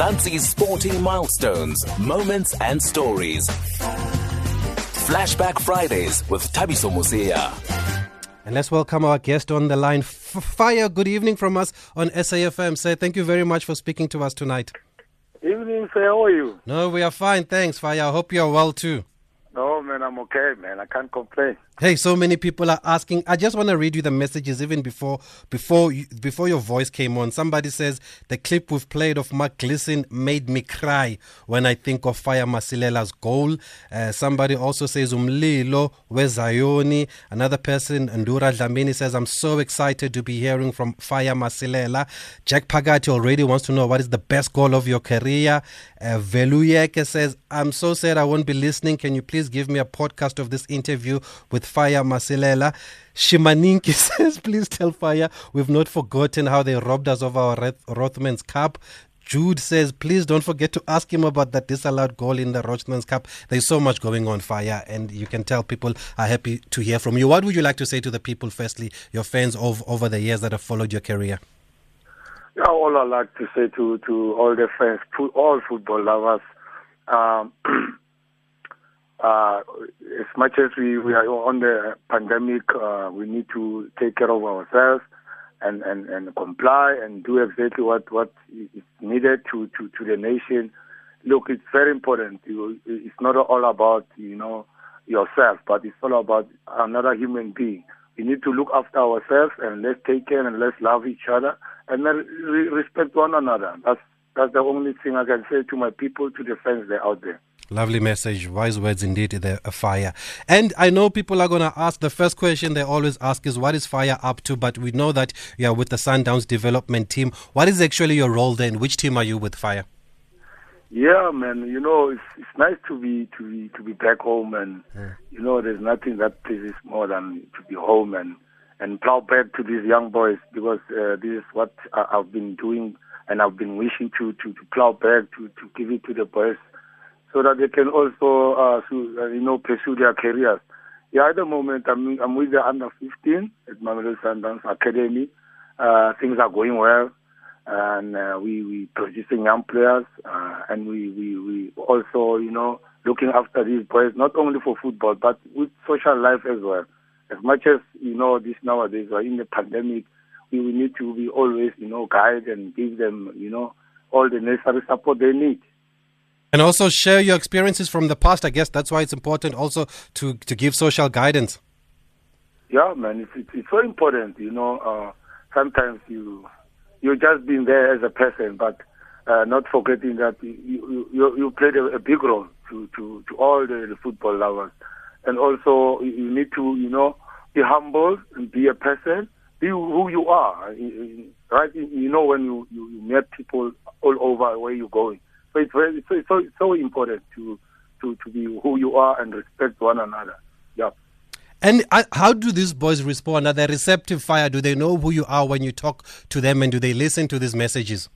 Mzansi's sporting milestones, moments, and stories. Flashback Fridays with Thabiso Mosia. And let's welcome our guest on the line. F- Fire, good evening from us on SAFM. Sir, thank you very much for speaking to us tonight. Evening, sir. How are you? No, we are fine. Thanks, Fire. I hope you're well too. No, man, I'm okay, man. I can't complain. Hey, so many people are asking. I just want to read you the messages even before before you, before your voice came on. Somebody says the clip we've played of Mark Gleeson made me cry when I think of Fire Masilela's goal. Uh, somebody also says Umlilo Wezayoni. Another person, Ndura Dlamini, says I'm so excited to be hearing from Fire Masilela. Jack Pagati already wants to know what is the best goal of your career. Uh, Veluyeke says I'm so sad I won't be listening. Can you please give me a podcast of this interview with Fire Masilela. Shimaninki says, please tell Fire we've not forgotten how they robbed us of our Roth- Rothmans Cup. Jude says, please don't forget to ask him about that disallowed goal in the Rothmans Cup. There's so much going on, Fire, and you can tell people are happy to hear from you. What would you like to say to the people, firstly, your fans of, over the years that have followed your career? Yeah, all I'd like to say to, to all the fans, to all football lovers, um, uh, as much as we, we are on the pandemic, uh, we need to take care of ourselves and, and, and comply and do exactly what, what is needed to, to, to the nation. Look, it's very important. It's not all about, you know, yourself, but it's all about another human being. We need to look after ourselves and let's take care and let's love each other and then re- respect one another. That's, that's the only thing I can say to my people, to the fans that are out there. Lovely message. Wise words indeed. They're a fire. And I know people are going to ask the first question they always ask is, What is fire up to? But we know that you are with the Sundowns development team. What is actually your role there? And which team are you with fire? Yeah, man. You know, it's it's nice to be to be to be back home, and Yeah. you know, there's nothing that pleases more than to be home and and plow back to these young boys because uh, this is what I, I've been doing, and I've been wishing to to, to plow back to to give it to the boys so that they can also uh, so, uh, you know pursue their careers. Yeah, at the moment I'm I'm with the under 15 at Mamelodi Sundowns Academy. Uh, things are going well and uh, we we producing young players, uh, and we, we we also you know looking after these boys not only for football but with social life as well. As much as you know this nowadays, we're in the pandemic, we, we need to be always you know guide and give them you know all the necessary support they need. And also share your experiences from the past. I guess that's why it's important also to, to give social guidance. Yeah, man, it's it's, so important. You know, uh, sometimes you you just been there as a person, but uh, not forgetting that you you, you, played a, a big role to, to, to all the, the football lovers, and also you- need to you know be humble and be a person, be who you are. Right? You you know when you, you, you meet people all over where you're going. So it's very so, so, so important to, to to be who you are and respect one another. Yeah. And uh, how do these boys respond? Are they receptive fire? Do they know who you are when you talk to them and do they listen to these messages?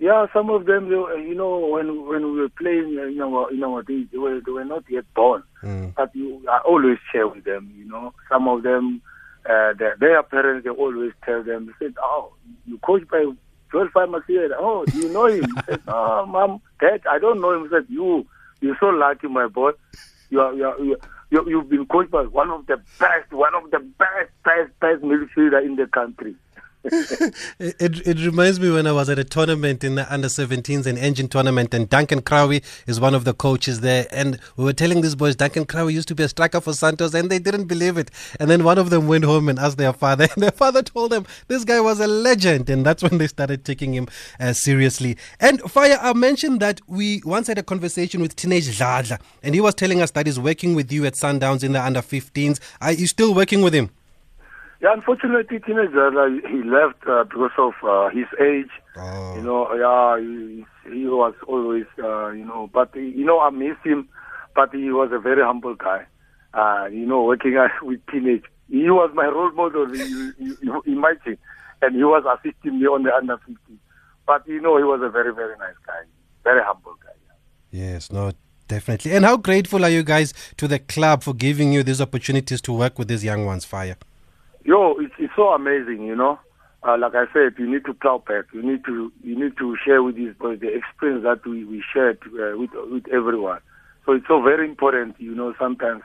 Yeah, some of them, you know, when when we were playing in our in our days, they were they were not yet born. Mm. But you, I always share with them. You know, some of them, uh, their, their parents, they always tell them. They said, "Oh, you coached by Joel Farmacia. Oh, do you know him?" Said, "Oh, mom, dad, I don't know him." I said, "You, you're so lucky, my boy. You are, you are, you you you've been coached by one of the best, one of the best, best, best midfielder in the country." It, it, reminds me when I was at a tournament in the under 17s, an Engen tournament, and Duncan Crowie is one of the coaches there. And we were telling these boys, Duncan Crowie used to be a striker for Santos, and they didn't believe it. And then one of them went home and asked their father, and their father told them this guy was a legend. And that's when they started taking him uh, seriously. And Fire, I mentioned that we once had a conversation with Teenage Dladla, and he was telling us that he's working with you at Sundowns in the under 15s. Are you still working with him? Yeah, unfortunately, teenager uh, he left uh, because of uh, his age. Oh. You know, yeah, he, he was always, uh, you know, but you know, I miss him. But he was a very humble guy. Uh, you know, working with teenage. He was my role model. You, you, you imagine, and he was assisting me on the under 15. But you know, he was a very, very nice guy, very humble guy. Yes, no, definitely. And how grateful are you guys to the club for giving you these opportunities to work with these young ones, Fire? Yo, it's, it's so amazing, you know. uh, like I said, you need to plow back. You need to you need to share with these boys the experience that we we shared uh, with with everyone. So it's so very important, you know, sometimes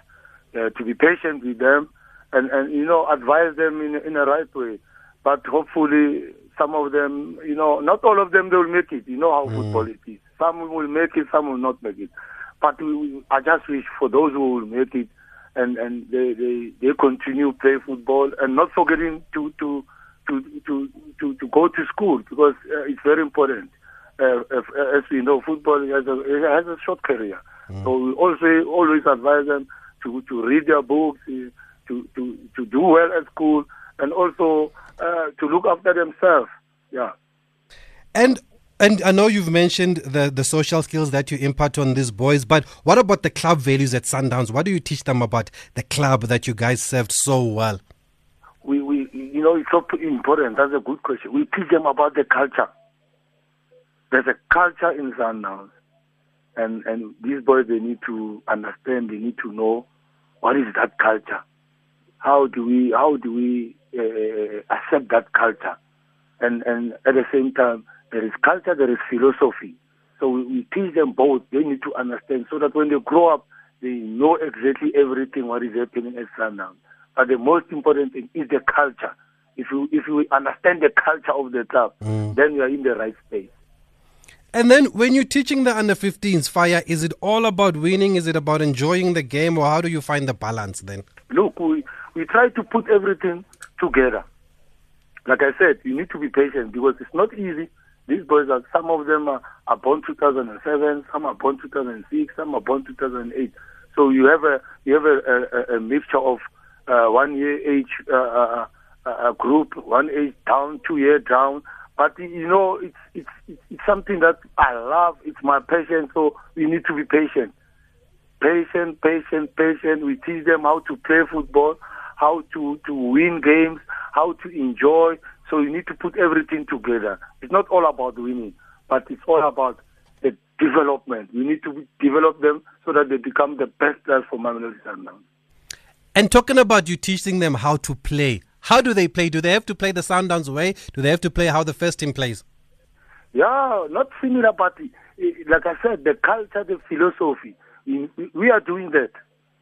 uh, to be patient with them and and you know advise them in in a right way. But hopefully, some of them, you know, not all of them they will make it. You know how mm. football it is. Some will make it, some will not make it. But we, I just wish for those who will make it and and they they, they continue play football and not forgetting to to to to to, to go to school because uh, it's very important. Uh, if, uh, as we know, football has a has a short career, mm. so we also always advise them to to read their books, uh, to to to do well at school, and also uh, to look after themselves. Yeah. And and I know you've mentioned the, the social skills that you impart on these boys, but what about the club values at Sundowns? What do you teach them about the club that you guys served so well? We, we you know, it's so important. That's a good question. We teach them about the culture. There's a culture in Sundowns, and and these boys they need to understand. They need to know what is that culture. How do we how do we uh, accept that culture, and and at the same time there is culture, there is philosophy. So we, we teach them both. They need to understand so that when they grow up, they know exactly everything what is happening at Sundown. But the most important thing is the culture. If you if you understand the culture of the club, mm. then you are in the right space. And then when you're teaching the under 15s fire, is it all about winning? Is it about enjoying the game or how do you find the balance then? Look, we, we try to put everything together. Like I said, you need to be patient because it's not easy. These boys are, some of them are, are born 2007, some are born 2006, some are born 2008. So you have a, you have a, a, a mixture of uh, one year age uh, uh, uh, group, one age down, two year down. But you know, it's, it's it's something that I love. It's my passion. So we need to be patient, patient, patient, patient. We teach them how to play football, how to to win games, how to enjoy. So you need to put everything together. It's not all about winning, but it's all about the development. We need to develop them so that they become the best players for Mamelodi Sundowns. And talking about you teaching them how to play, how do they play? Do they have to play the Sundowns way? Do they have to play how the first team plays? Yeah, not similar, but eh, like I said, the culture, the philosophy. We are doing that.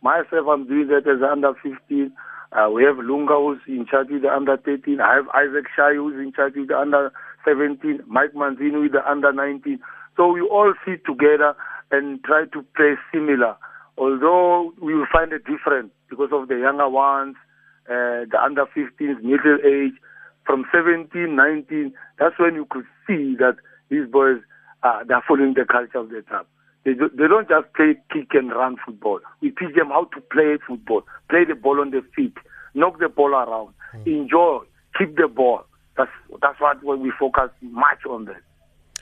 Myself, I'm doing that as under 15. Uh, we have Lunga who's in charge with the under 13. I have Isaac Shai who's in charge with the under 17. Mike Manzini with the under 19. So we all sit together and try to play similar. Although we will find it different because of the younger ones, uh, the under 15s, middle age, from 17, 19. That's when you could see that these boys uh, they're following the culture of the club. They, do, they don't just play kick and run football. We teach them how to play football, play the ball on the feet, knock the ball around, mm. enjoy, keep the ball. That's that's what we focus much on that.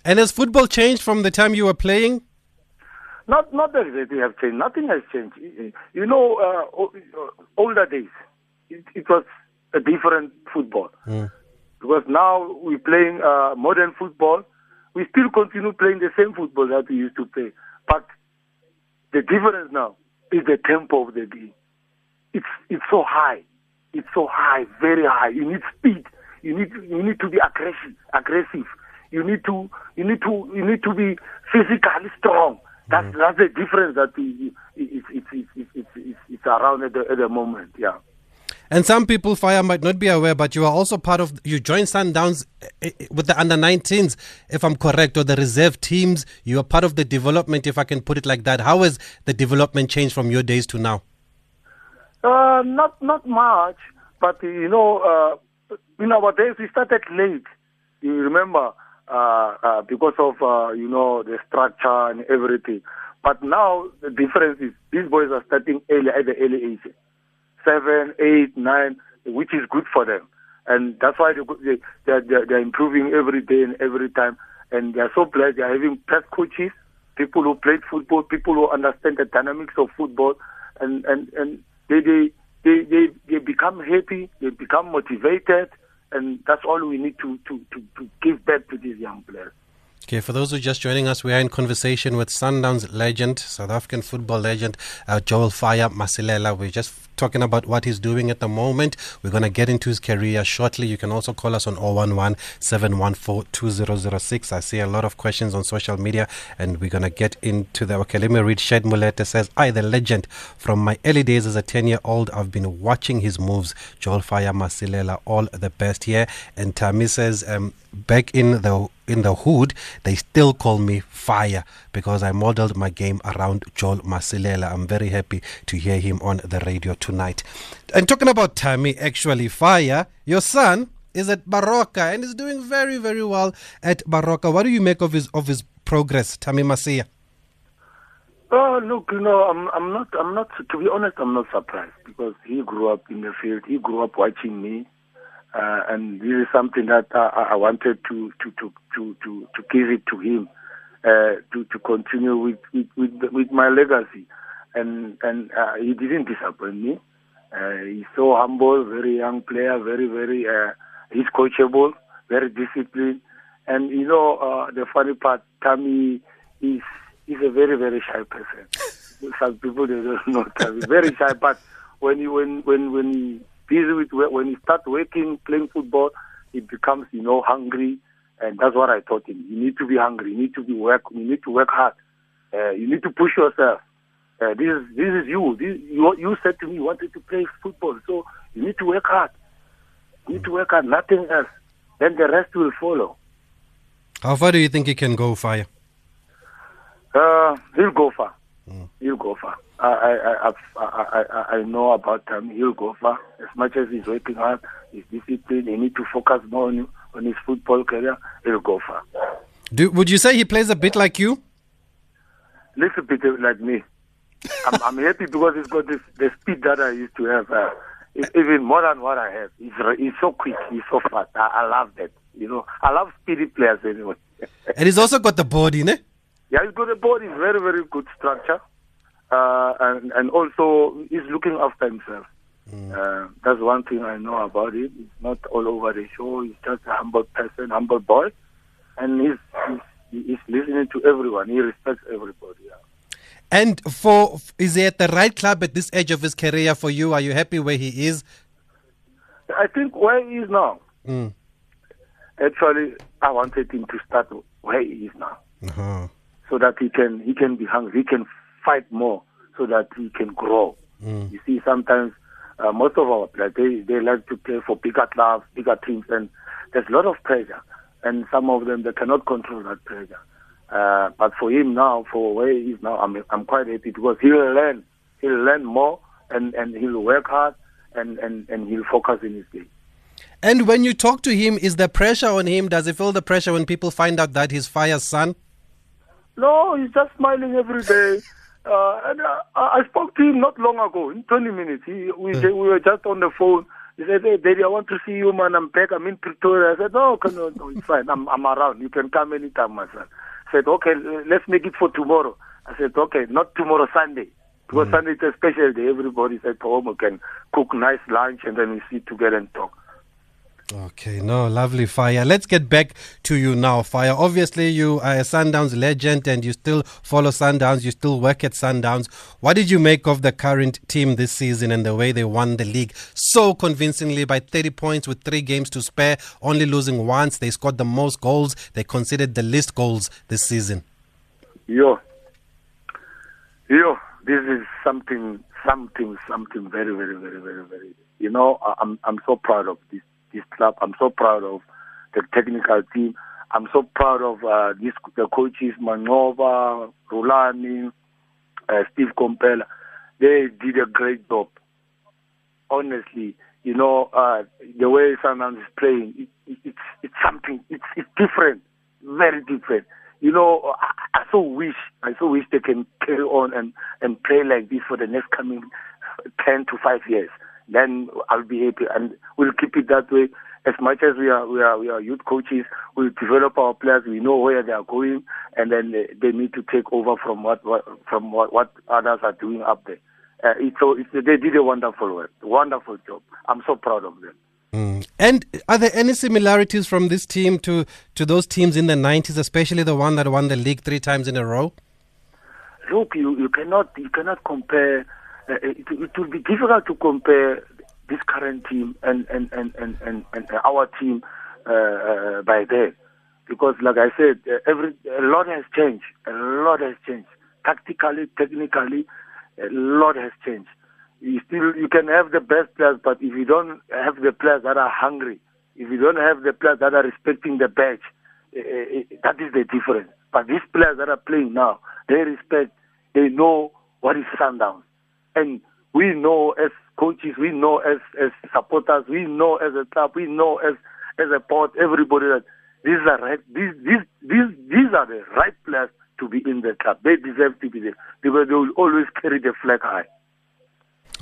And has football changed from the time you were playing? Not not that they have changed. Nothing has changed. You know, uh, older days, it, it, was a different football. Mm. Because now we're playing uh, modern football. We still continue playing the same football that we used to play. But the difference now is the tempo of the game. It's it's so high. It's so high, very high. You need speed. You need you need to be aggressive. Aggressive. You need to you need to you need to be physically strong. That's mm-hmm. that's the difference that it's, it's, it's, it's, it's, it's around at the, at the moment. Yeah. And some people, Fire, might not be aware, but you are also part of, you joined Sundowns eh, eh, with the under 19s, if I'm correct, or the reserve teams. You are part of the development, if I can put it like that. How has the development changed from your days to now? Uh, not not much, but you know, uh, in our days we started late. You remember, uh, uh, because of uh, you know the structure and everything. But now the difference is these boys are starting early at the early age seven, eight, nine, which is good for them. And that's why they, they, they're, they're improving every day and every time. And they're so blessed. They're having best coaches, people who played football, people who understand the dynamics of football. And, and, and they, they, they, they, they become happy, they become motivated. And that's all we need to, to, to, to give back to these young players. Okay, for those who are just joining us, we are in conversation with Sundowns legend, South African football legend, uh, Joel Fire Masilela. We're just talking about what he's doing at the moment. We're going to get into his career shortly. You can also call us on 011 714 2006. I see a lot of questions on social media, and we're going to get into them. Okay, let me read. Shed Muleta says, I, the legend, from my early days as a 10 year old, I've been watching his moves. Joel Fire Masilela, all the best here. And Tammy says, um, back in the in the hood, they still call me Fire because I modeled my game around Joel Masilela. I'm very happy to hear him on the radio tonight. And talking about Tammy, actually, Fire, your son is at Baroka and is doing very, very well at Baroka. What do you make of his of his progress, Tammy Masia? Oh, look, you know, I'm, I'm not, I'm not, to be honest, I'm not surprised because he grew up in the field. He grew up watching me. Uh, and this is something that I, I wanted to, to, to, to, to, to give it to him, uh, to, to continue with, with, with, with my legacy. And, and uh, he didn't disappoint me. Uh, he's so humble, very young player, very, very, uh, he's coachable, very disciplined. And, you know, uh, the funny part, Tammy is, is a very, very shy person. Some people, they don't know Tammy. Very shy, but when he, when, when, when he busy with when he starts working, playing football, he becomes, you know, hungry. And that's what I taught him. You need to be hungry. You need to be work. You need to work hard. Uh, you need to push yourself. Uh, this is this is you. This, you. You said to me you wanted to play football, so you need to work hard. You need to work hard. Nothing else. Then the rest will follow. How far do you think he can go, Fire? Uh, he'll go far. Mm. He'll go far. I I, I I I know about him. He'll go far. As much as he's working hard, he's disciplined. He need to focus more on, on his football career. He'll go far. Do would you say he plays a bit like you? Little bit like me. I'm, I'm happy because he's got this, the speed that I used to have. Uh, even more than what I have. He's he's so quick. He's so fast. I, I love that. You know, I love speedy players anyway. and he's also got the body, ne? Yeah, he's got the body. Very very good structure uh, and and also he's looking after himself. Mm. Uh, that's one thing I know about him. He's not all over the show. He's just a humble person, humble boy, and he's he's, he's listening to everyone. He respects everybody. Yeah. And for is he at the right club at this age of his career for you? Are you happy where he is? I think where he is now. Mm. Actually, I wanted him to start where he is now, uh-huh. so that he can he can be hungry. He can fight more so that he can grow. Mm. You see, sometimes uh, most of our players they they like to play for bigger clubs, bigger teams, and there's a lot of pressure, and some of them they cannot control that pressure. Uh, but for him now, for where he is now, I'm I'm quite happy because he'll learn, he'll learn more, and and he'll work hard, and and and he'll focus in his game. And when you talk to him, is there pressure on him? Does he feel the pressure when people find out that he's Fire's son? No, he's just smiling every day. Uh, and uh, I spoke to him not long ago, in 20 minutes. He, we, mm. we were just on the phone. He said, hey, Daddy, I want to see you, man. I'm back. I'm in Pretoria. I said, no, no, no it's fine. I'm, I'm around. You can come anytime, my son. I said, okay, let's make it for tomorrow. I said, okay, not tomorrow, Sunday. Because mm. Sunday is a special day. Everybody's at home. We can cook nice lunch and then we sit together and talk. Okay, no, lovely fire. Let's get back to you now, fire. Obviously, you are a Sundowns legend and you still follow Sundowns, you still work at Sundowns. What did you make of the current team this season and the way they won the league so convincingly by 30 points with three games to spare, only losing once? They scored the most goals, they conceded the least goals this season. Yo, yo, this is something, something, something very, very, very, very, very. You know, I'm, I'm so proud of this this club. I'm so proud of the technical team. I'm so proud of uh, this, the coaches, Manqoba, Rulani, uh, Steve Komphela. They did a great job. Honestly, you know, uh, the way Sundowns is playing, it, it, it's it's something. It's it's different, very different. You know, I, I so wish, I so wish they can carry on and and play like this for the next coming ten to five years then I'll be happy, and we'll keep it that way. As much as we are, we are, we are youth coaches, we develop our players. We know where they are going, and then they, they need to take over from what, what from what, what others are doing up there. Uh, it's, so it's, they did a wonderful work, wonderful job. I'm so proud of them. Mm. And are there any similarities from this team to, to those teams in the 90s, especially the one that won the league three times in a row? Look, you, you cannot you cannot compare. Uh, it, it will be difficult to compare this current team and and and and, and, and our team uh, uh, by then, because like I said, uh, every a lot has changed. A lot has changed tactically, technically. A lot has changed you still you can have the best players, but if you don't have the players that are hungry, if you don't have the players that are respecting the badge, uh, uh, that is the difference. But these players that are playing now, they respect, they know what is sundown, and we know as coaches, we know as as supporters, we know as a club, we know as as a board, everybody that these are right, these these these these are the right players to be in the club. They deserve to be there because they will always carry the flag high.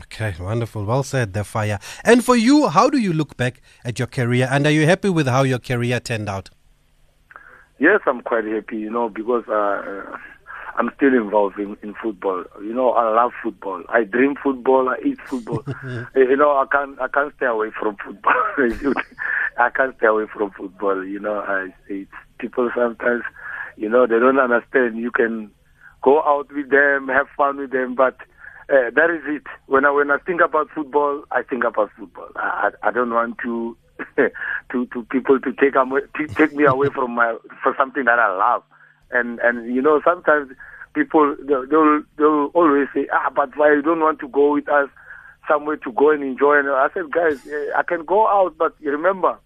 Okay, wonderful. Well said, the fire. And for you, how do you look back at your career and are you happy with how your career turned out? Yes, I'm quite happy, you know, because uh, I'm still involved in, in football. You know, I love football. I dream football. I eat football. you know, I can't I can't stay away from football. I can't stay away from football. You know, I it's people sometimes, you know, they don't understand. You can go out with them, have fun with them, but uh, that is it. When I when I think about football, I think about football. I I, I don't want to to to people to take away, to take me away from my for something that I love. And and you know sometimes people they'll they'll, always say ah but why you don't want to go with us somewhere to go and enjoy. And I said guys eh, I can go out but remember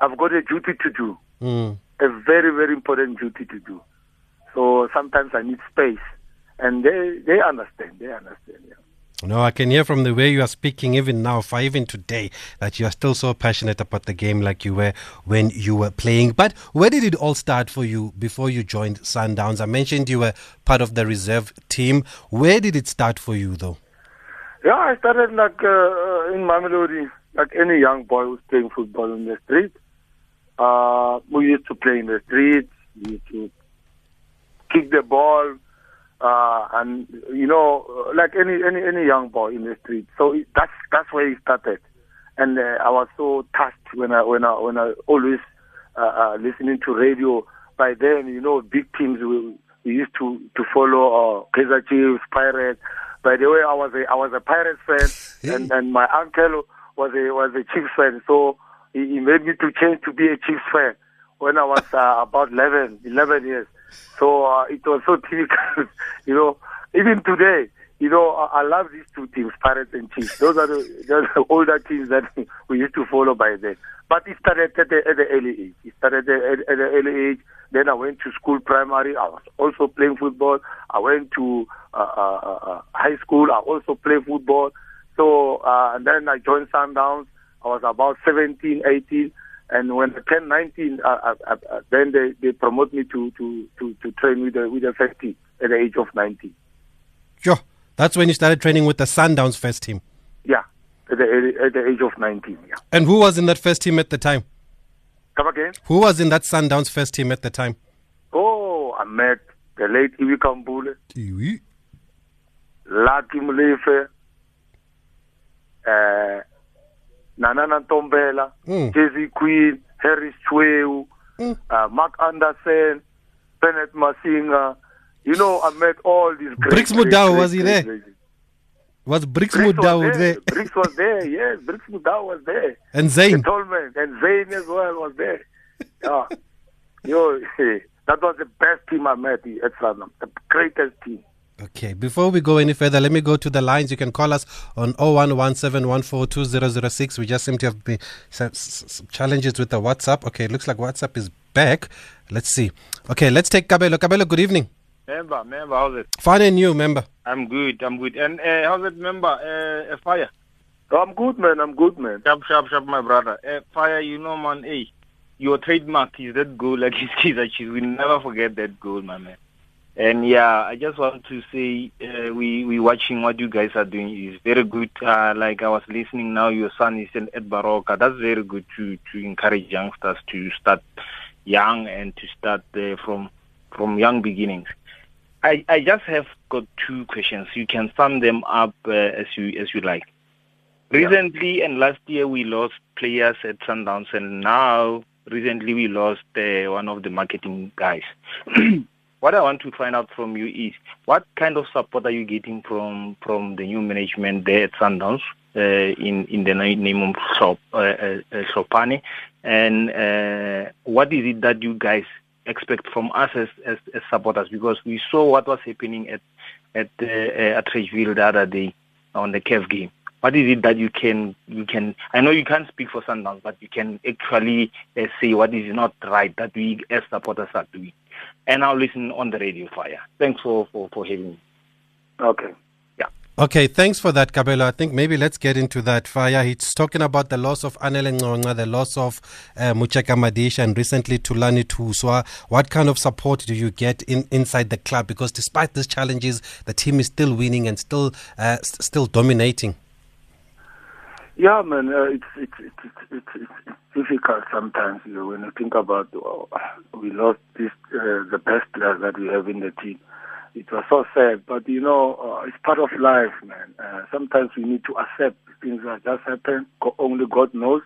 I've got a duty to do. Mm. A very very important duty to do. So sometimes I need space and they they understand. They understand. Yeah. No, I can hear from the way you are speaking, even now, for even today, that you are still so passionate about the game like you were when you were playing. But where did it all start for you before you joined Sundowns? I mentioned you were part of the reserve team. Where did it start for you, though? Yeah, I started like uh, uh in Mamelodi, like any young boy who's playing football in the street. Uh, we used to play in the streets. We used to kick the ball uh, and you know, like any any any young boy in the street. So it, that's that's where he started, and uh, I was so touched when I when I when I always uh, uh, listening to radio. By then, you know, big teams we, we used to to follow uh, Kaizer Chiefs, Pirates. By the way, I was a I was a Pirates fan, and and my uncle was a was a Chiefs fan. So he, he made me to change to be a Chiefs fan when I was uh, about 11, 11 years. So uh, it was so difficult, you know. Even today, you know, I, I love these two teams, Pirates and Chiefs. Those are the, those are the older teams that we used to follow by then. But it started at the, at the early age. It started at, at the early age. Then I went to school, primary. I was also playing football. I went to uh, uh, uh, uh high school. I also played football. So uh, and then I joined Sundowns. I was about 17, 18. And when I turned 19, uh, uh, uh, uh, then they, they promote me to, to, to, to train with the, with the first team at the age of 19. Sure. That's when you started training with the Sundowns first team. Yeah, at the, at the age of 19, yeah. And who was in that first team at the time? Come again? Who was in that Sundowns first team at the time? Oh, I met the late Iwi Kambule. Iwi? Lucky Mulefe. Uh, Nanana Ntombela, mm. Jay-Z Queen, Harris Choeu, mm. uh, Mark Anderson, Bennett Masinga. You know, I met all these great. Bricks Mudau, was he there? Great, was Bricks, Bricks Mudau was there? Bricks was there, yes. Bricks Mudau was there. And Zayn. Tolman. And Zayn as well was there. Yeah. Yo, that was the best team I met at Sanlam. The greatest team. Okay, before we go any further, let me go to the lines. You can call us on 0117142006. We just seem to have been some, some challenges with the WhatsApp. Okay, it looks like WhatsApp is back. Let's see. Okay, let's take Kabelo. Kabelo, good evening. Member, member, how's it? Fine and you, member. I'm good, I'm good. And uh, how's it, member? Uh, fire? Oh, I'm good, man. I'm good, man. Sharp, sharp, sharp, my brother. Uh, fire, you know, man. Hey, your trademark is that goal like his kids. We never forget that goal, my man. And yeah, I just want to say uh, we we watching what you guys are doing is very good. Uh, like I was listening now, your son is in at Baroka. That's very good to to encourage youngsters to start young and to start uh, from from young beginnings. I I just have got two questions. You can sum them up uh, as you as you like. Recently and last year we lost players at Sundowns, and now recently we lost uh, one of the marketing guys. what I want to find out from you is what kind of support are you getting from from the new management there at Sundowns uh, in in the name of Sop, uh, uh, uh, Sopane, and what is it that you guys expect from us as, as, as supporters? Because we saw what was happening at at uh, at Ridgeville the other day on the CAF game what is it that you can you can I know you can't speak for Sundowns, but you can actually uh, say what is not right that we as supporters are doing. And I'll listen on the radio fire. Thanks for, for, for having me. Okay. Yeah. Okay, thanks for that, Kabelo. I think maybe let's get into that fire. He's talking about the loss of Anele Ngcongca, the loss of uh, Motjeka Madisha, and recently Thulani Thuswa. What kind of support do you get in inside the club? Because despite these challenges, the team is still winning and still uh, still dominating. Yeah, man, uh, it's, it's, it's, it's, it's difficult sometimes you know, when you think about oh, we lost this uh, the best players that we have in the team. It was so sad, but you know, uh, it's part of life, man. Uh, sometimes we need to accept things that just happen. Only God knows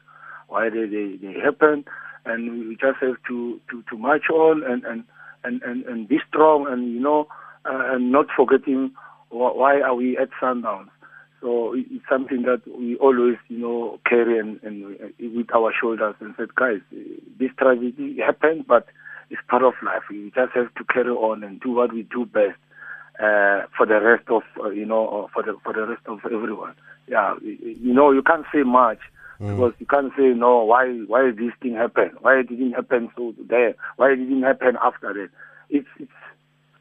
why they, they, they happen, and we just have to, to, to march on and, and, and, and, and be strong and, you know, uh, and not forgetting why are we at Sundowns so it's something that we always, you know, carry and, and with our shoulders and said, guys, this tragedy happened, but it's part of life. We just have to carry on and do what we do best uh, for the rest of, uh, you know, uh, for the for the rest of everyone. Yeah, you know, you can't say much mm. because you can't say no. Why why this thing happen? Why it didn't happen so there? Why it didn't happen after that? It's it's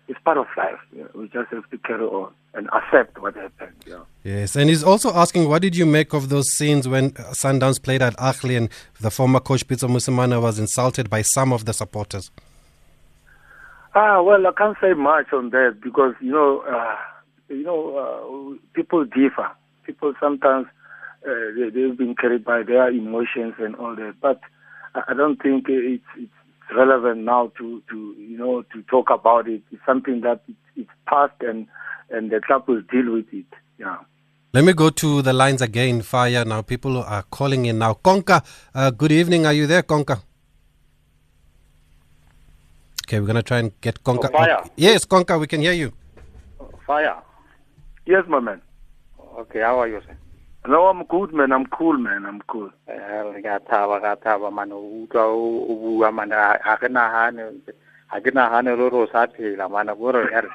it's part of life. We just have to carry on and accept what happened. Yeah. Yes, and he's also asking, what did you make of those scenes when Sundowns played at Ahli and the former coach Pitso Mosimane was insulted by some of the supporters? Ah, well, I can't say much on that because you know, uh, you know, uh, people differ. People sometimes uh, they, they've been carried by their emotions and all that, but I don't think it's, it's relevant now to, to you know to talk about it. It's something that it, it's past and and the club will deal with it. Yeah. Let me go to the lines again. Fire now. People are calling in now. Konka, uh, good evening. Are you there, Konka? Okay, we're gonna try and get Konka. Oh, fire. Yes, Konka, we can hear you. Fire. Yes, my man. Okay, how are you, sir? No, I'm good, man. I'm cool, man. I'm cool. ka thaba ka thaba man o utlwa o bua man ga ke nagane ga ke nagane le gore o sa phela man kore ere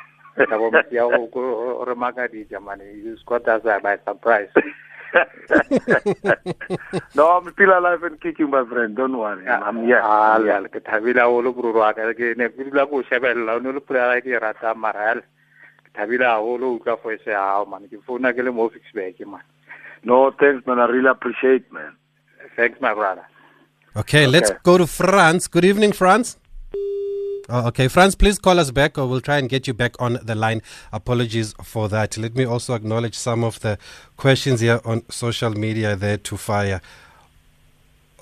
ka bo msia o re makaditša man you got us by surprise no, I'm still alive and kicking, my friend. Don't worry. I'm here. Ah, yeah. ke thabile o le bururu wa ka ke ne ke dula ko shebelela o ne le pula ke rata mara ke thabile haholo utlwa voice ya hao man ke founa ke le mo Ficksburg man no, thanks, man. I really appreciate, man. Thanks, my brother. Okay, okay. let's go to France. Good evening, France. Oh, okay, France, please call us back or we'll try and get you back on the line. Apologies for that. Let me also acknowledge some of the questions here on social media there to fire.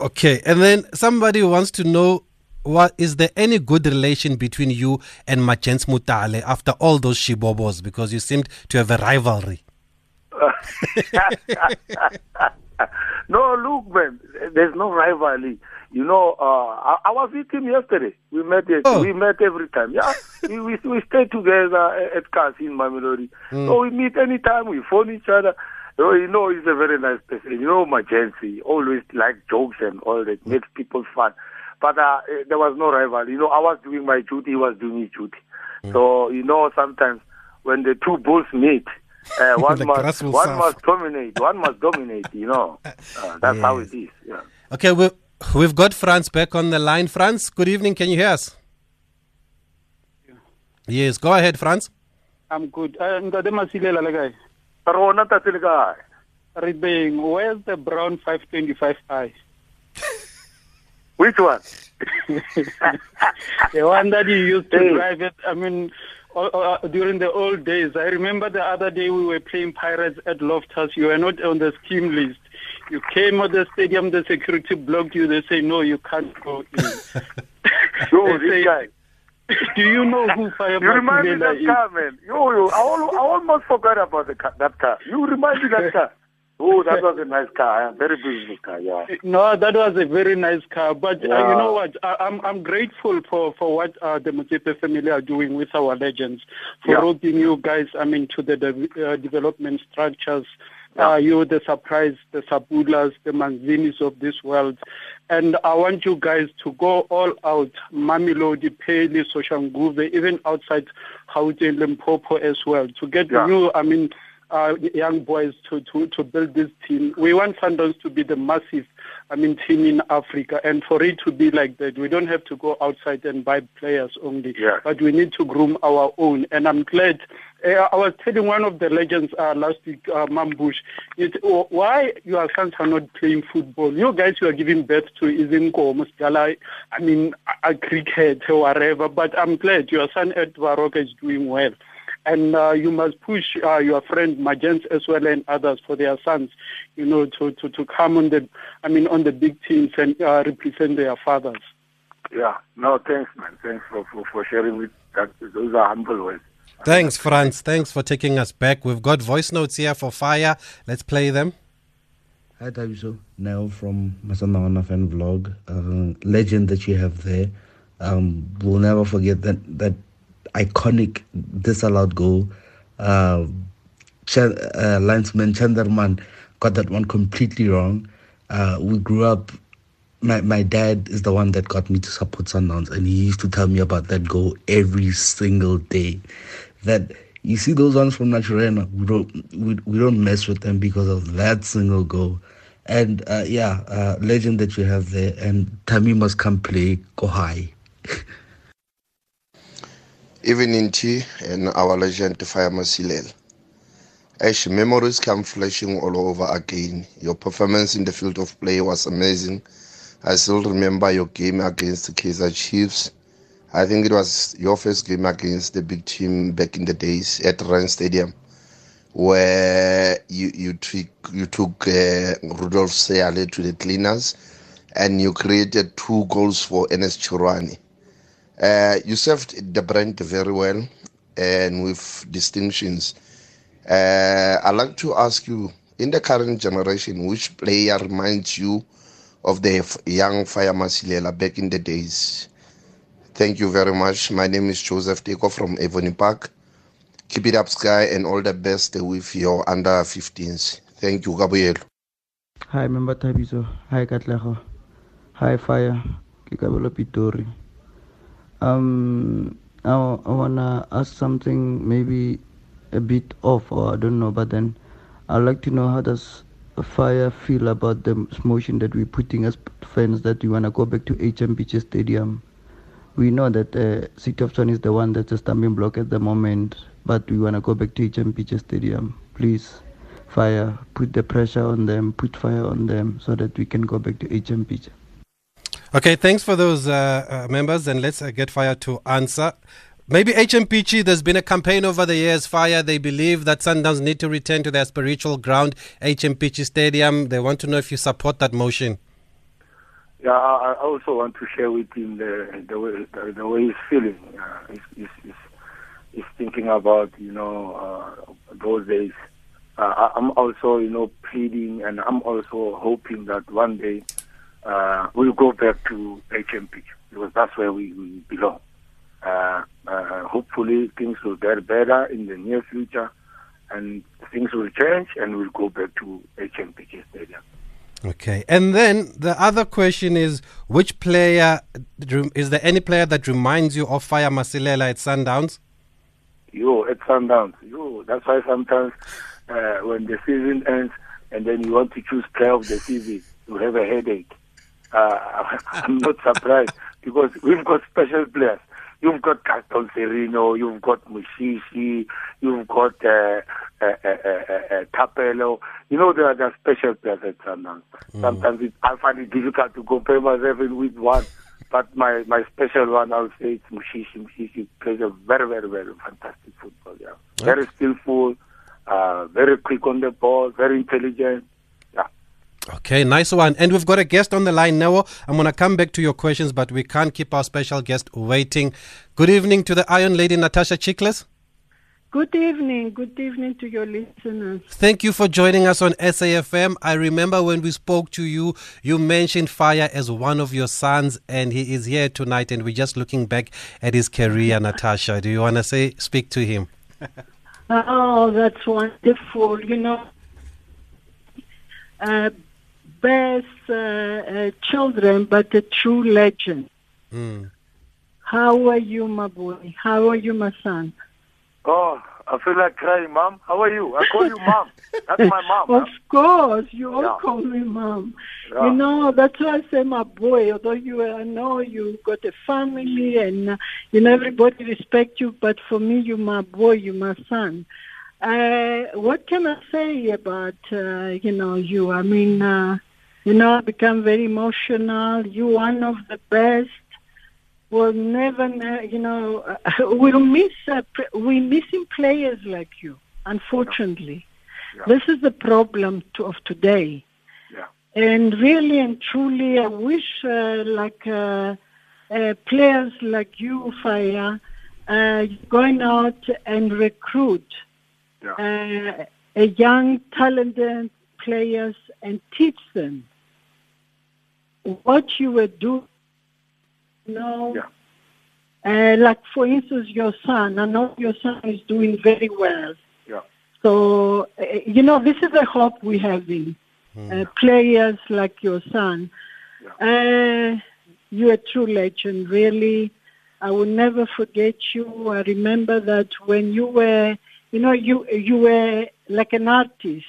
Okay, and then somebody wants to know what is there any good relation between you and Majens Mutale after all those shibobos because you seemed to have a rivalry? no, look, man, there's no rivalry. You know, uh, I, I, was with him yesterday. We met. Oh. We met every time. Yeah, we, we we stay together at cars in Mamelodi. Mm. So we meet anytime. We phone each other. So, you know, he's a very nice person. You know, Majensi always like jokes and all that mm. makes people fun. But uh, there was no rivalry. You know, I was doing my duty. He was doing his duty. Mm. So you know, sometimes when the two bulls meet, uh, one must one must dominate. One must dominate. You know, uh, that's yes. how it is. Yeah. Okay, we we've got France back on the line. France, good evening. Can you hear us? Yeah. Yes, go ahead, France. I'm good. Uh, Ngade masilela le guy. Rona tatile guy. Ribeng, where's the brown 525i? Which one? the one that you used to hey. drive it. I mean, uh, during the old days. I remember the other day we were playing Pirates at Loftus. You were not on the scheme list. You came at the stadium, the security blocked you. They say, no, you can't go in. Yo, this say, guy. Do you know who Fire You remind me that is? car, man. Yo, yo, I, I almost forgot about the car, that car. You remind me that car. Oh, that was a nice car. Very beautiful car. Yeah. No, that was a very nice car. But yeah. uh, you know what? I, am I'm, I'm grateful for for what uh, the Motsepe family are doing with our legends for yeah. routing you guys. I mean, to the de- uh, development structures. Yeah. Uh, you, the surprise, the Sabulas, the Manzinis of this world. And I want you guys to go all out, Mamelodi, Pele, Soshanguve, even outside Gauteng, Limpopo as well, to get yeah. new, I mean, uh, young boys to, to, to build this team. We want Sundowns to be the massive, I mean, team in Africa, and for it to be like that, we don't have to go outside and buy players only, yeah. but we need to groom our own. And I'm glad. Uh, I was telling one of the legends uh, last week, uh, Mambush, it, why your sons are not playing football. You guys, you are giving birth to Izinko, Musgala, I mean, a cricket or whatever. But I'm glad your son Ed Baroka is doing well and uh, you must push uh, your friend Magents as well and others for their sons, you know, to, to, to come on the, I mean, on the big teams and uh, represent their fathers. Yeah, no, thanks, man. Thanks for, for, for sharing with that. Those are humble words. Thanks, Franz. Thanks for taking us back. We've got voice notes here for Fire. Let's play them. Hi, Thabiso. Now from Masandawana fan vlog. Uh, legend that you have there. Um, we'll never forget that that iconic disallowed goal. Uh, Ch- uh, linesman Chanderman got that one completely wrong. Uh, we grew up. My my dad is the one that got me to support Sundowns, and he used to tell me about that goal every single day. That you see those ones from Naturena, we don't we, we don't mess with them because of that single goal. And uh, yeah, uh, legend that you have there, and Tammy must come play go high. Even in T and our legend Fire Masilela. Ash, memories come flashing all over again. Your performance in the field of play was amazing. I still remember your game against the Kaizer Chiefs. I think it was your first game against the big team back in the days at Rand Stadium, where you you took you took uh, Rudolf Seale to the cleaners, and you created two goals for Ernest Chirwane. Uh, you served the brand very well and with distinctions. Uh, I'd like to ask you, in the current generation, which player reminds you of the young Fire Masilela back in the days? Thank you very much. My name is Joseph Teko from Avoni Park. Keep it up, Sky, and all the best with your under 15s. Thank you, Gabriel. Hi, member Thabiso. Hi, Katleho. Hi, Fire. Kikabelo Pitori. Um, I, I wanna ask something maybe a bit off, or I don't know, but then I'd like to know how does Fire feel about the motion that we're putting as fans that we wanna go back to HMPG Stadium. We know that uh, City of Tshwane is the one that's a stumbling block at the moment, but we wanna go back to HMPG Stadium. Please, Fire, put the pressure on them, put fire on them, so that we can go back to HMPG. Okay, thanks for those uh, uh, members, and let's uh, get Fire to answer. Maybe HMPG, there's been a campaign over the years, Fire. They believe that Sundowns need to return to their spiritual ground, HMPG Stadium. They want to know if you support that motion. Yeah, I also want to share with him the the way, the, the way he's feeling. Uh, he's, he's, he's, he's, thinking about, you know, uh, those days. Uh, I'm also, you know, pleading and I'm also hoping that one day uh, we'll go back to HMP because that's where we, we belong. Uh, uh, hopefully things will get better in the near future and things will change and we'll go back to HMPG Stadium. Okay. And then the other question is which player, is there any player that reminds you of Fire Masilela at Sundowns? Yo, at Sundowns. Yo, that's why sometimes uh, when the season ends and then you want to choose player of the season, you have a headache uh, I'm not surprised because we've got special players. You've got Gaston Sirino, you've got Mushishi, you've got uh, uh, uh, uh, Thapelo. You know, there are, just special players at Sundowns. Mm. Sometimes it, I find it difficult to compare myself with one. But my, my special one, I would say it's Mushishi. Mushishi plays a very, very, very fantastic football. Yeah, very skillful, uh, very quick on the ball, very intelligent. Okay, nice one. And we've got a guest on the line now. I'm going to come back to your questions, but we can't keep our special guest waiting. Good evening to the Iron Lady, Natasha Tsichlas. Good evening. Good evening to your listeners. Thank you for joining us on SAFM. I remember when we spoke to you, you mentioned Fire as one of your sons, and he is here tonight. And we're just looking back at his career, Natasha. Do you want to say, speak to him? Oh, that's wonderful. You know, uh, best uh, uh, children, but a true legend. Mm. How are you, my boy? How are you, my son? Oh, I feel like crying, Mom. How are you? I call you Mom. That's my mom. Of course, you all Yeah. call me mom. Yeah. You know, that's why I say my boy. Although you, I know you got a family, and uh, you know everybody respect you, but for me, you my boy, you my son. Uh, what can I say about uh, you know you? I mean, uh, you know, I become very emotional. You one of the best. We'll never, you know, uh, we'll miss uh, pr- we missing players like you. Unfortunately, this is the problem to, of today. Yeah. And really and truly, I wish uh, like uh, uh, players like you, Faya, uh, going out and recruit uh, a young, talented players and teach them what you were doing. You know, uh, like for instance, your son. I know your son is doing very well. Yeah. So uh, you know, this is a hope we're having. Uh, players like your son. Uh, you're a true legend, really. I will never forget you. I remember that when you were, you know, you you were like an artist.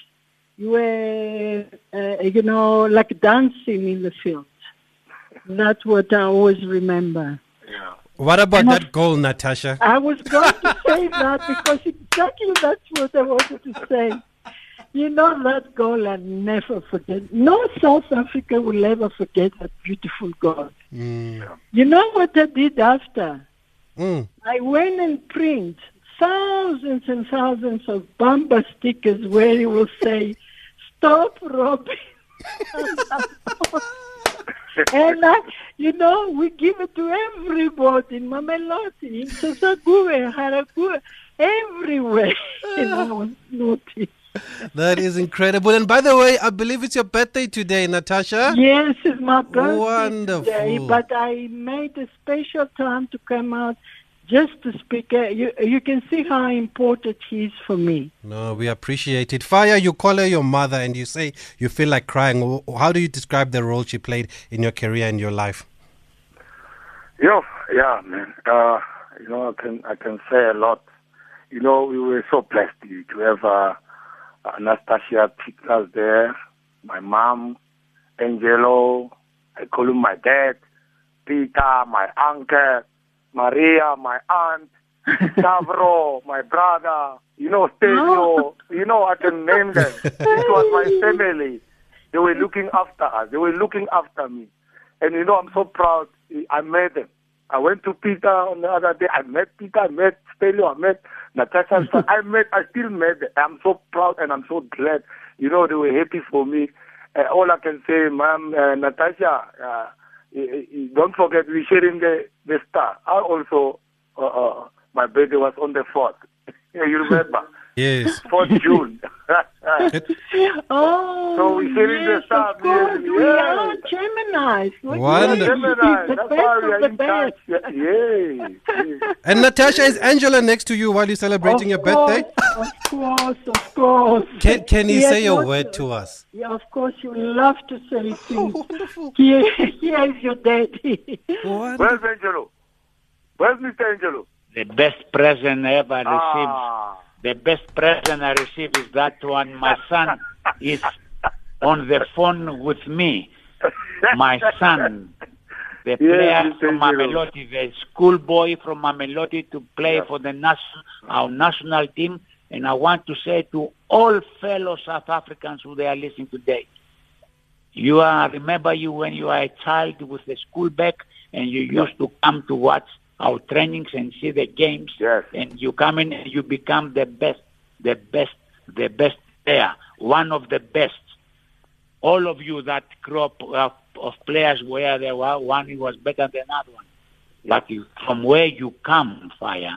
You were, uh, you know, like dancing in the field. That's what I always remember. Yeah. What about that goal, Natasha? I was going to say that because exactly that's what I wanted to say. You know that goal I never forget. No South Africa will ever forget that beautiful goal. Mm. You know what I did after? Mm. I went and print thousands and thousands of bumper stickers where it will say, "Stop robbing." and uh, you know, we give it to everybody in Mamelodi, in Soshanguve, Haragure, everywhere. know, I was naughty. That is incredible. And by the way, I believe it's your birthday today, Natasha. Yes, it's my birthday Wonderful. but I made a special time to come out just to speak. Uh, you, you can see how important he is for me. No, we appreciate it. Fire, you call her your mother and you say you feel like crying. How do you describe the role she played in your career and your life? Yeah, yeah, man. Uh, you know, I can I can say a lot. You know, we were so blessed to to have uh, Anastasia Tsichlas there, my mom, Angelo, I call him my dad, Peter, my uncle, Maria, my aunt, Stavro, my brother, you know, Stelio, you know, I can name them. it was my family. They were looking after us. They were looking after me. And you know, I'm so proud. I met them. I went to Peter on the other day. I met Peter. I met Stelio. I met Natasha. I met. I still met them. I'm so proud and I'm so glad. You know, they were happy for me. Uh, all I can say, ma'am, uh, Natasha, uh, don't forget we're sharing the the star. I also, uh, uh, my birthday was on the fourth. You remember? Yes. For June. Oh, So we sharing the yes, star, of course, man. we are Gemini's. We Wonderful. are Gemini. the That's best of the in best. touch. Yeah. yeah. And Natasha, is Angela next to you while you're celebrating your Of birthday? Of course, of course. Can, can you Yes, say a word to us? Yeah, of course, you love to say things. Oh, wonderful. Here, here is your daddy. Where's Angelo? Where's Mr. Angelo? The best present ever received. Ah. The best present I received is that one. My son is on the phone with me. My son, the player from. Mamelodi, the schoolboy from Mamelodi to play for the national, our national team. And I want to say to all fellow South Africans who they are listening today, you are remember you when you are a child with a school bag and you used to come to watch our trainings and see the games Yes. and you come in and you become the best the best the best player one of the best all of you that grew up uh, of players where there were one who was better than another one. But you, from where you come, fire,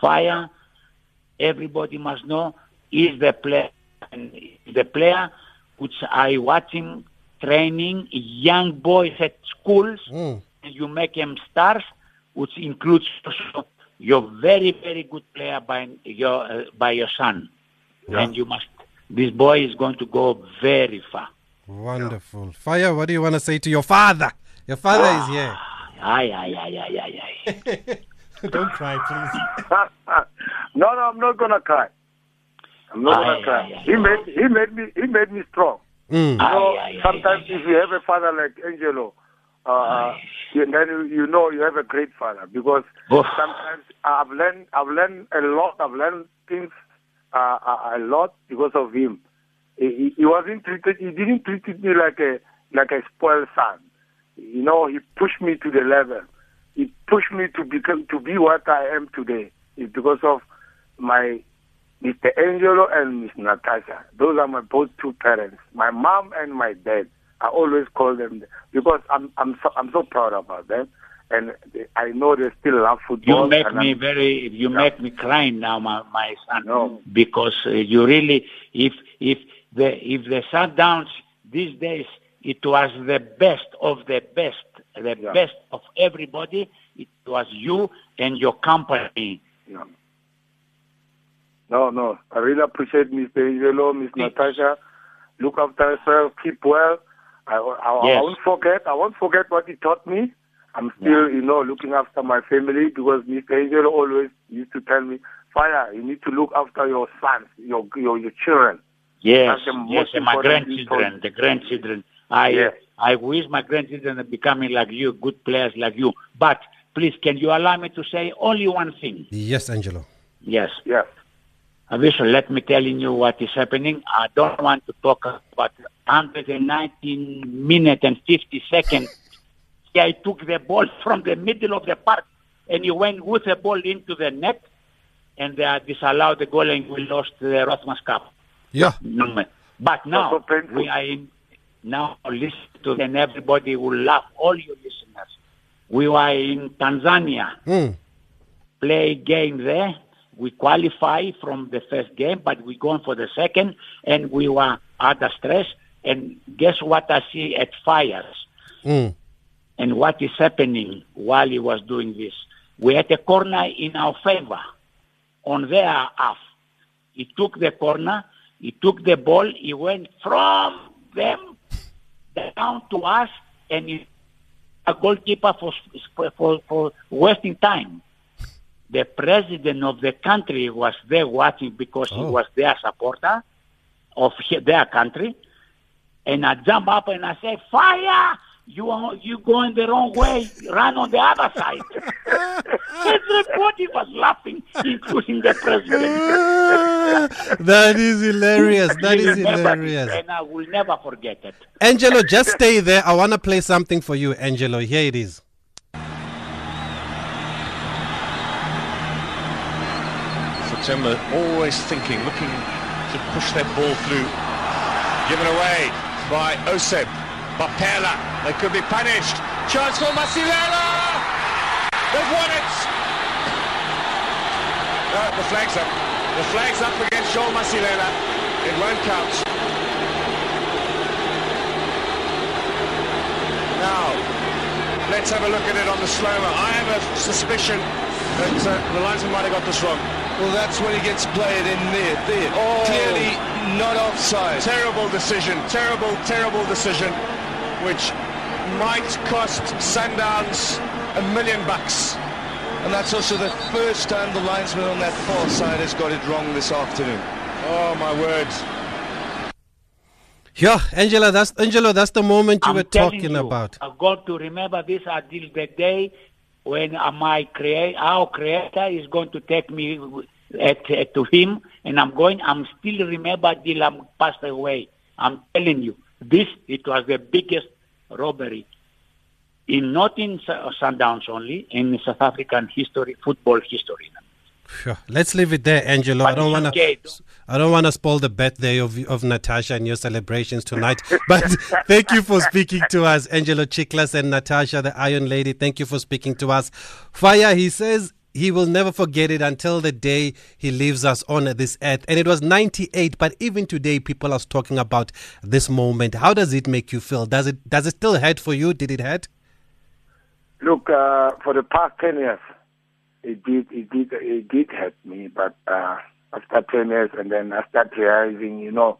fire, everybody must know, is the player, and the player which I watching training young boys at schools, Mm. and you make them stars, which includes also your very, very good player by your uh, by your son, and you must. This boy is going to go very far. Wonderful. Fire, what do you want to say to your father? Your father is here. Aye, aye, aye, aye, aye, aye. Don't cry, please. no, no, I'm not gonna cry. I'm not Aye, gonna cry. aye, aye, he made he made me he made me strong. Mm. You know, Aye, aye, aye, sometimes if you have a father like Angelo, uh, you, then you, know you have a great father because Oh. sometimes I've learned I've learned a lot. I've learned things uh, a, a lot because of him. He, he, he wasn't treated. He didn't treat me like a like a spoiled son. You know, he pushed me to the level. He pushed me to become to be what I am today. It's because of my Mr. Angelo and Miss Natasha. Those are my both two parents. My mom and my dad. I always call them because I'm I'm so I'm so proud about them, and they, I know they still love football. You make me I'm- very, you make me cry now, my, my son, No. because uh, you really, if if the if the Sundowns these days, it was the best of the best, the Yeah. best of everybody. It was you and your company. Yeah. No, no. I really appreciate Mr. Angelo, Miss Natasha. Look after yourself. Keep well. I, I, I won't forget. I won't forget what he taught me. I'm mm. still, you know, looking after my family because Mr. Angelo always used to tell me, Fire, you need to look after your sons, your your, your children. Yes, That's yes, and my important thing for- grandchildren, the grandchildren. I Yes. I wish my grandchildren are becoming like you, good players like you. But please, can you allow me to say only one thing? Yes, Angelo. Yes. Yes. Avisho, let me tell you what is happening. I don't want to talk about 119 minutes and 50 seconds. I took the ball from the middle of the park and he went with the ball into the net and they disallowed the goal and we lost the Rothmans Cup. Yeah. No, man. But now we are in, now listen to and everybody will laugh, all you listeners. We were in Tanzania Mm. play game there. We qualify from the first game, but we going for the second, and we were under stress. And guess what I see at fires, Mm. and what is happening while he was doing this? We had a corner in our favor, on their half. He took the corner, he took the ball, he went from them down to us, and he, a goalkeeper for, for, for wasting time the president of the country was there watching because he Oh. was their supporter of he- their country. And I jump up and I say, fire! You are you going the wrong way. Run on the other side. Everybody was laughing, including the president. that is hilarious. That is hilarious. And I will never forget it. Angelo, just stay there. I want to play something for you, Angelo. Here it is. September always thinking, looking to push that ball through. Given away by Oseb. Papela, they could be punished. Chance for Masilela! They've won it! No, the flag's up. The flag's up against Joel Masilela. It won't count. Now, let's have a look at it on the slow-mo. I have a suspicion that uh, the linesman might have got this wrong. Well, that's when he gets played in there. There. Oh. Clearly not offside. Terrible decision, terrible, terrible decision, which might cost Sundowns a million bucks. And that's also the first time the linesman on that far side has got it wrong this afternoon. Oh, my word. Yeah, Angela, that's Angelo. That's the moment you I'm were talking you, about. I've got to remember this until the day when my create, our creator is going to take me at, at- to him, and I'm going. I'm still remember till I'm passed away. I'm telling you, this it was the biggest robbery in not in Sundowns only, in South African history, football history. Sure. Let's leave it there, Angelo. I don't want okay, to. I don't want to spoil the birthday of of Natasha and your celebrations tonight. But thank you for speaking to us, Angelo Tsichlas and Natasha, the Iron Lady. Thank you for speaking to us. Fire, he says he will never forget it until the day he leaves us on this earth. And it was 98, but even today, people are talking about this moment. How does it make you feel? Does it does it still hurt for you? Did it hurt? Look, uh, for the past 10 years, it did, it did, it did hurt me. But uh, after 10 years, and then I start realizing, you know,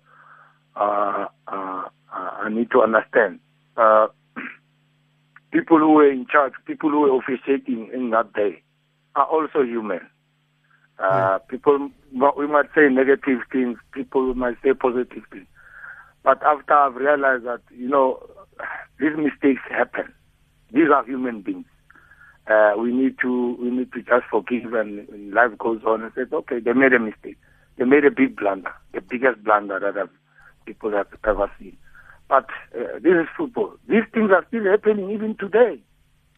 uh, uh, I need to understand. Uh, people who were in charge, people who were officiating in that day, are also human. Uh, People, we might say negative things, people might say positive things. But after I've realized that, you know, these mistakes happen. These are human beings. Uh, we need to we need to just forgive and, and life goes on and say, okay, they made a mistake. They made a big blunder, the biggest blunder that have, people have ever seen. But uh, this is football. These things are still happening even today.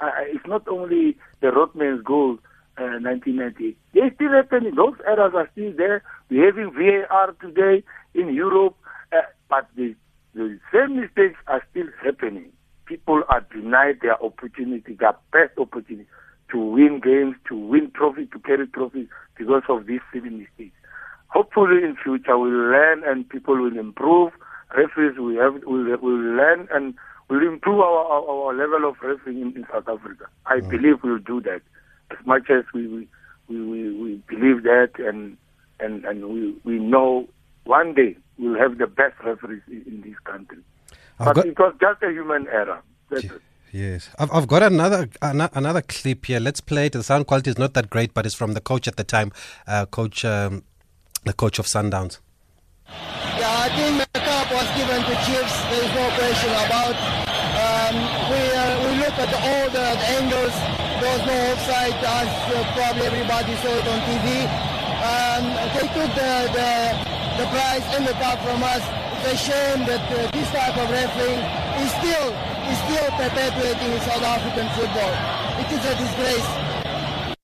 Uh, it's not only the Rothman's goal, uh, 1990. They're still happening. Those errors are still there. We're having VAR today in Europe, uh, but the, the same mistakes are still happening. People are denied their opportunity, their best opportunity to win games, to win trophies, to carry trophies because of these silly mistakes. Hopefully in future we'll learn and people will improve. Referees will, have, will, will learn and will improve our, our, our level of refereeing in, in South Africa. I believe we'll do that as much as we we, we, we, we believe that and and, and we, we know one day we'll have the best referees in, in this country. I've but got- it was just a human error. That's it. Yes, I've, I've got another ano- another clip here. Let's play it. The sound quality is not that great, but it's from the coach at the time, uh, coach, um, the coach of Sundowns. Yeah, I think the cup was given to Chiefs. There is no question about. Um, we uh, we look at all the, the angles. There was no offside, as uh, probably everybody saw it on TV. Um, they took the, the the prize and the cup from us. A shame that uh, this type of refereeing is still is still perpetuating in South African football. It is a disgrace.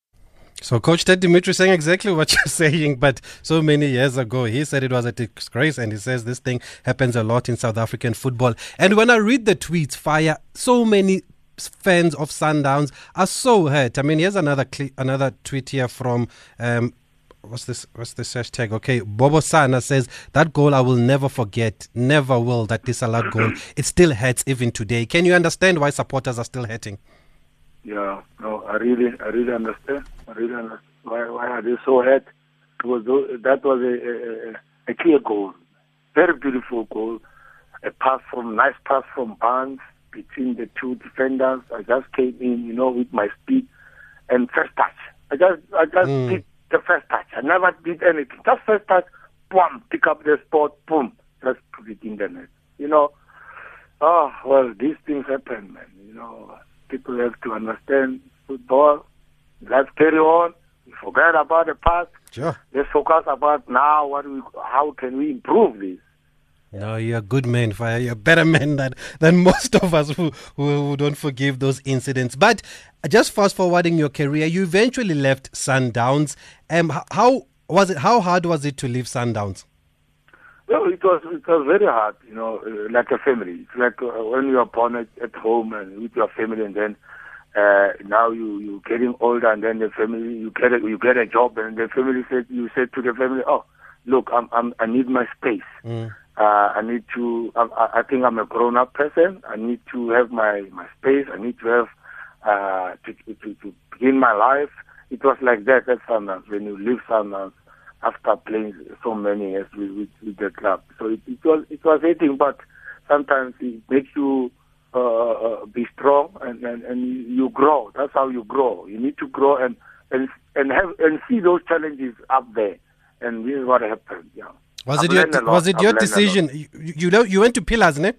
So, Coach Ted Dumitru saying exactly what you're saying, but so many years ago, he said it was a disgrace, and he says this thing happens a lot in South African football. And when I read the tweets, fire, so many fans of Sundowns are so hurt. I mean, here's another cli another tweet here from. Um, What's this? What's this hashtag? Okay, Bobo Sana says that goal I will never forget, never will. That disallowed goal, it still hurts even today. Can you understand why supporters are still hurting? Yeah, no, I really, I really understand. I really understand why, why are they so hurt? Because that was a, a, a clear goal, very beautiful goal. A pass from, nice pass from Barnes between the two defenders. I just came in, you know, with my speed and first touch. I just, I just Mm. did the first touch. I never did anything. Just first touch, boom, pick up the spot, boom, just put it in the net. You know, oh well, these things happen, man. You know, people have to understand football. Let's carry on. We forget about the past. Sure. Let's focus about now. What we, how can we improve this? No, you're a good man, Fire. You're a better man than, than most of us who, who, who don't forgive those incidents. But just fast forwarding your career, you eventually left Sundowns. Um, how was it? How hard was it to leave Sundowns? Well, it was it was very hard, you know, uh, like a family. It's like uh, when you are born at, at home and with your family, and then uh, now you you getting older, and then the family you get a, you get a job, and the family said you said to the family, oh, look, I'm, I'm I need my space. Uh, I need to. I, I- think I'm a grown-up person. I need to have my my space. I need to have uh, to, to to begin my life. It was like that at Sundowns when you leave Sundowns after playing so many years with, with, with the club. So it, it was it was hating, but sometimes it makes you uh, uh, be strong and, and and you grow. That's how you grow. You need to grow and and and have and see those challenges up there. And this is what happened. Yeah. Was I've it your was it I've your learned a lot. decision? You, you know, you went to Pillars, ne?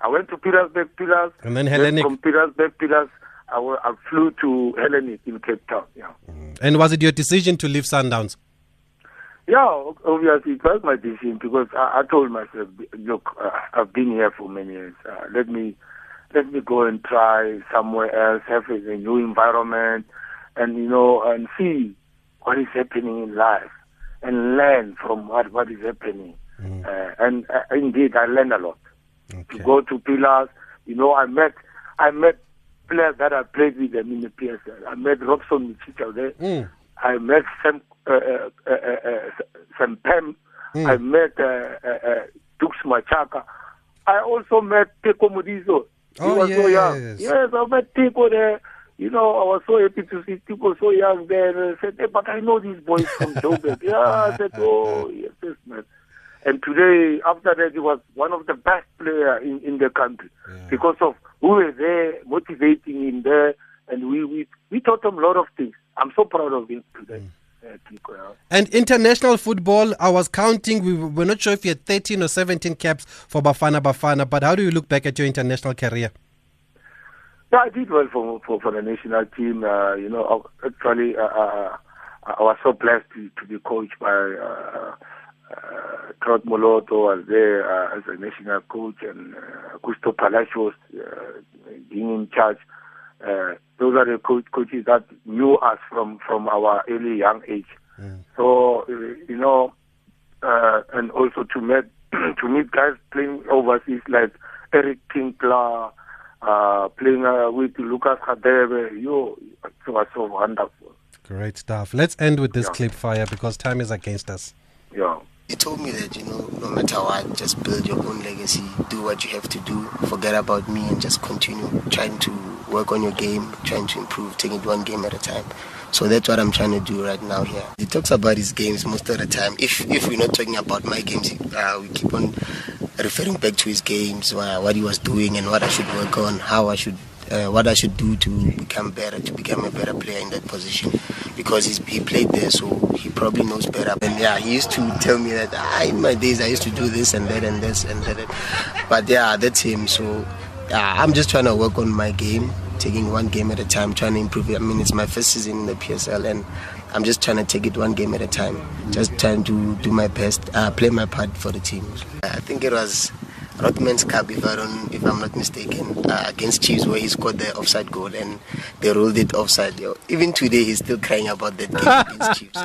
I went to Pillars, Pillars, And then Hellenic. From Pillars, Pillars, I, I flew to Hellenic in Cape Town. Yeah. And was it your decision to leave Sundowns? Yeah, obviously it was my decision because I, I told myself, look, uh, I've been here for many years. Uh, let me let me go and try somewhere else, have a new environment, and you know, and see what is happening in life, and learn from what what is happening. Uh, and uh, indeed, I learned a lot. To go to Pillars, you know, I met I met players that I played with them in the PSL. I met Robson Michita there. Mm. I met Sam, uh, uh, uh, uh, Sam Pam. Mm. I met uh, uh, uh, Dux Machaka. I also met Teko Modise. He Oh, was so young. yes. Yes, I met Teko there. You know, I was so happy to see people so young there. And I said, hey, but I know these boys from Joburg. yeah, I said, oh, yes, yes, man. And today, after that, he was one of the best player in, in the country because of who were there motivating him there, and we, we we taught him a lot of things. I'm so proud of him today. Uh, And international football, I was counting. We were not sure if you had 13 or 17 caps for Bafana Bafana, but how do you look back at your international career? Yeah, I did well for for, for the national team. Uh, you know, actually, uh, uh, I was so blessed to, to be coached by uh, uh, Trott Moloto was there uh, as a national coach, and uh, Gusto Palacios uh, being in charge. Uh, those are the coach, coaches that knew us from from our early young age. So uh, you know, uh, and also to meet to meet guys playing overseas like Eric Tinkler, uh, playing uh, with Lucas Radebe. Yo, it was so wonderful. Great stuff. Let's end with this clip fire because time is against us. Yeah. He told me that, you know, no matter what, just build your own legacy, do what you have to do, forget about me, and just continue trying to work on your game, trying to improve, take it one game at a time. So that's what I'm trying to do right now here. He talks about his games most of the time. If if we're not talking about my games, uh, we keep on referring back to his games, uh, what he was doing, and what I should work on, how I should. Uh, what I should do to become better, to become a better player in that position, because he played there, so he probably knows better. And yeah, he used to tell me that ah, in my days I used to do this and that and this and that. But yeah, that's him. So I'm just trying to work on my game, taking one game at a time, trying to improve it. I mean, it's my first season in the PSL, and I'm just trying to take it one game at a time, just trying to do my best, uh, play my part for the team. I think it was Rothman's Cup, if I don't, if I'm not mistaken, uh, against Chiefs, where he scored the offside goal and they ruled it offside. Yo. Even today, he's still crying about that game against Chiefs.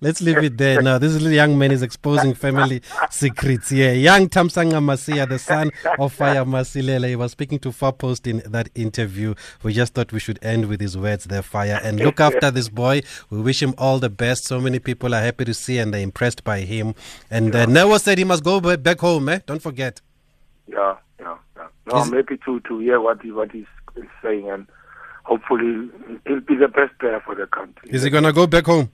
Let's leave it there now. This little young man is exposing family secrets. Yeah, young Tamsanga Masia, the son of Fire Masilela, he was speaking to Far Post in that interview. We just thought we should end with his words there, Fire, and look after this boy. We wish him all the best. So many people are happy to see and they're impressed by him. And uh, Newa said he must go back home. Eh? Don't forget. Get, yeah, yeah, yeah. No, I'm happy to to hear what he what he's saying, and hopefully he'll be the best player for the country. Is he gonna go back home?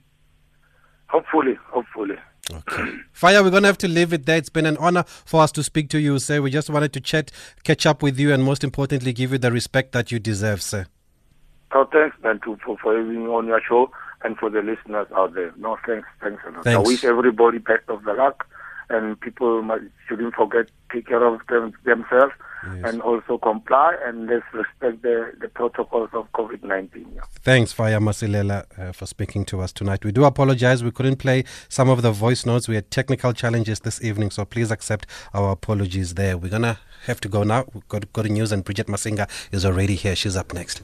Hopefully, hopefully. Okay. Fire, we're going to have to leave it there. It's been an honor for us to speak to you, sir. We just wanted to chat, catch up with you, and most importantly, give you the respect that you deserve, sir. So thanks, man, to, for, for having me on your show and for the listeners out there. No, thanks, thanks a lot. Thanks. I wish everybody best of the luck, and people must, shouldn't forget take care of them, themselves and also comply and let's respect the, the protocols of COVID-19. Yeah. Thanks, Fire Masilela, uh, for speaking to us tonight. We do apologize. We couldn't play some of the voice notes. We had technical challenges this evening, so please accept our apologies there. We're going to have to go now. We've got, got news, and Bridget Masinga is already here. She's up next.